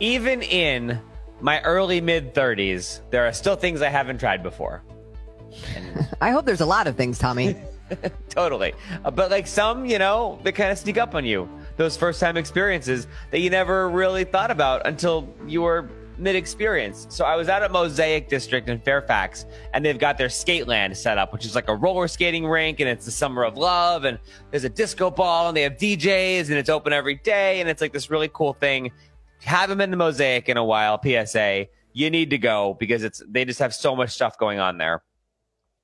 even in my early mid 30s, there are still things I haven't tried before. And I hope there's a lot of things, Tommy. totally. Uh, but like some, you know, they kind of sneak up on you. Those first time experiences that you never really thought about until you were mid experience. So I was out at Mosaic District in Fairfax, and they've got their skate land set up, which is like a roller skating rink, and it's the summer of love, and there's a disco ball, and they have DJs, and it's open every day, and it's like this really cool thing. Haven't been to Mosaic in a while, PSA. You need to go because it's they just have so much stuff going on there.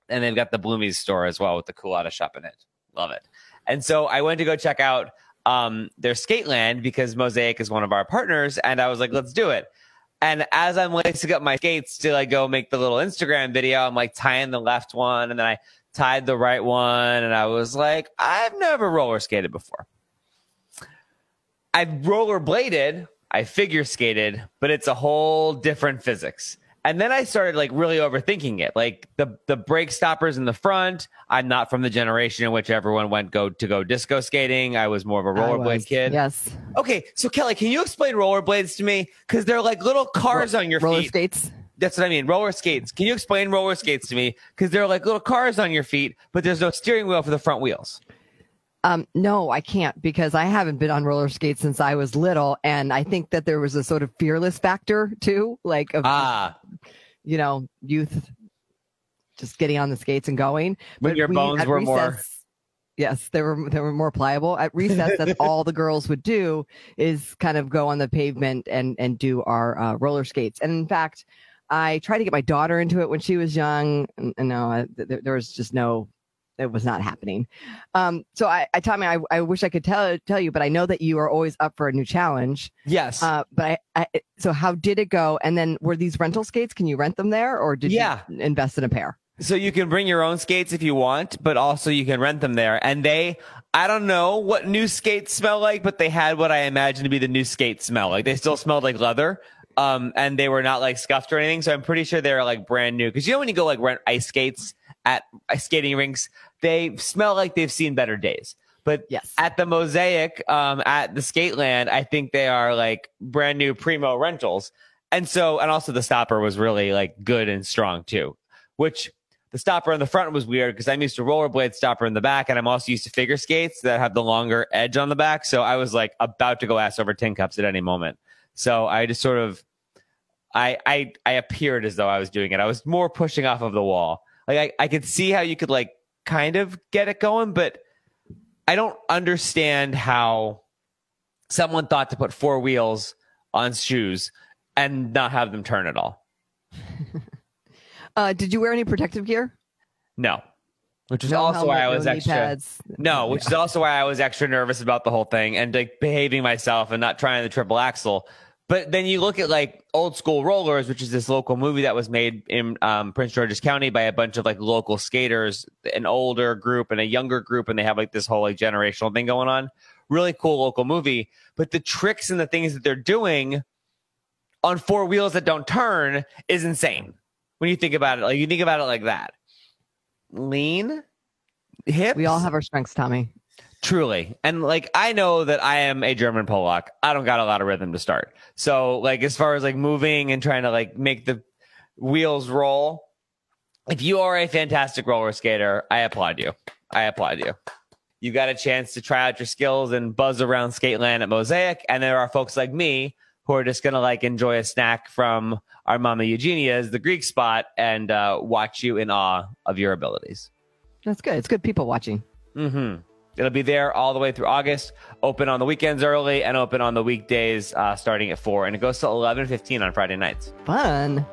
And they've got the Bloomies store as well with the of shop in it. Love it. And so I went to go check out um, their skate land because Mosaic is one of our partners. And I was like, let's do it. And as I'm lacing up my skates to like go make the little Instagram video, I'm like tying the left one and then I tied the right one. And I was like, I've never roller skated before. I've rollerbladed, I figure skated, but it's a whole different physics. And then I started like really overthinking it. Like the the brake stoppers in the front. I'm not from the generation in which everyone went go to go disco skating. I was more of a rollerblade kid. Yes. Okay, so Kelly, can you explain rollerblades to me? Because they're like little cars Ro- on your roller feet. skates. That's what I mean. Roller skates. Can you explain roller skates to me? Because they're like little cars on your feet, but there's no steering wheel for the front wheels. Um, no, I can't because I haven't been on roller skates since I was little, and I think that there was a sort of fearless factor too, like of, ah, you know, youth just getting on the skates and going. When but your we, bones were recess, more. Yes, they were they were more pliable. At recess, that's all the girls would do is kind of go on the pavement and and do our uh, roller skates. And in fact, I tried to get my daughter into it when she was young. And, and no, there, there was just no it was not happening. Um, so I, I Tommy, I, I wish I could tell tell you, but I know that you are always up for a new challenge. Yes. Uh, but I, I, so how did it go? And then were these rental skates? Can you rent them there, or did yeah. you invest in a pair? So you can bring your own skates if you want, but also you can rent them there. And they, I don't know what new skates smell like, but they had what I imagine to be the new skate smell. Like they still smelled like leather. Um, and they were not like scuffed or anything. So I'm pretty sure they're like brand new. Cause you know, when you go like rent ice skates at ice skating rinks, they smell like they've seen better days. But yes. at the Mosaic, um, at the Skateland, I think they are like brand new primo rentals. And so, and also the stopper was really like good and strong too, which the stopper in the front was weird because I'm used to rollerblade stopper in the back, and I'm also used to figure skates that have the longer edge on the back. So I was like about to go ass over tin cups at any moment. So I just sort of, I I I appeared as though I was doing it. I was more pushing off of the wall. Like I, I could see how you could like kind of get it going, but I don't understand how someone thought to put four wheels on shoes and not have them turn at all. uh, did you wear any protective gear? No. Which is no also helmet, why I was no extra. Pads. No, which yeah. is also why I was extra nervous about the whole thing and like behaving myself and not trying the triple axel but then you look at like old school rollers, which is this local movie that was made in um, Prince George's County by a bunch of like local skaters, an older group and a younger group, and they have like this whole like generational thing going on. Really cool local movie, but the tricks and the things that they're doing on four wheels that don't turn is insane. When you think about it, like you think about it like that, lean hips. We all have our strengths, Tommy. Truly. And like I know that I am a German Polak. I don't got a lot of rhythm to start. So like as far as like moving and trying to like make the wheels roll, if you are a fantastic roller skater, I applaud you. I applaud you. You got a chance to try out your skills and buzz around Skateland at Mosaic. And there are folks like me who are just gonna like enjoy a snack from our Mama Eugenia's, the Greek spot, and uh, watch you in awe of your abilities. That's good. It's good people watching. Mm-hmm. It'll be there all the way through August. Open on the weekends early and open on the weekdays uh, starting at four, and it goes till eleven fifteen on Friday nights. Fun.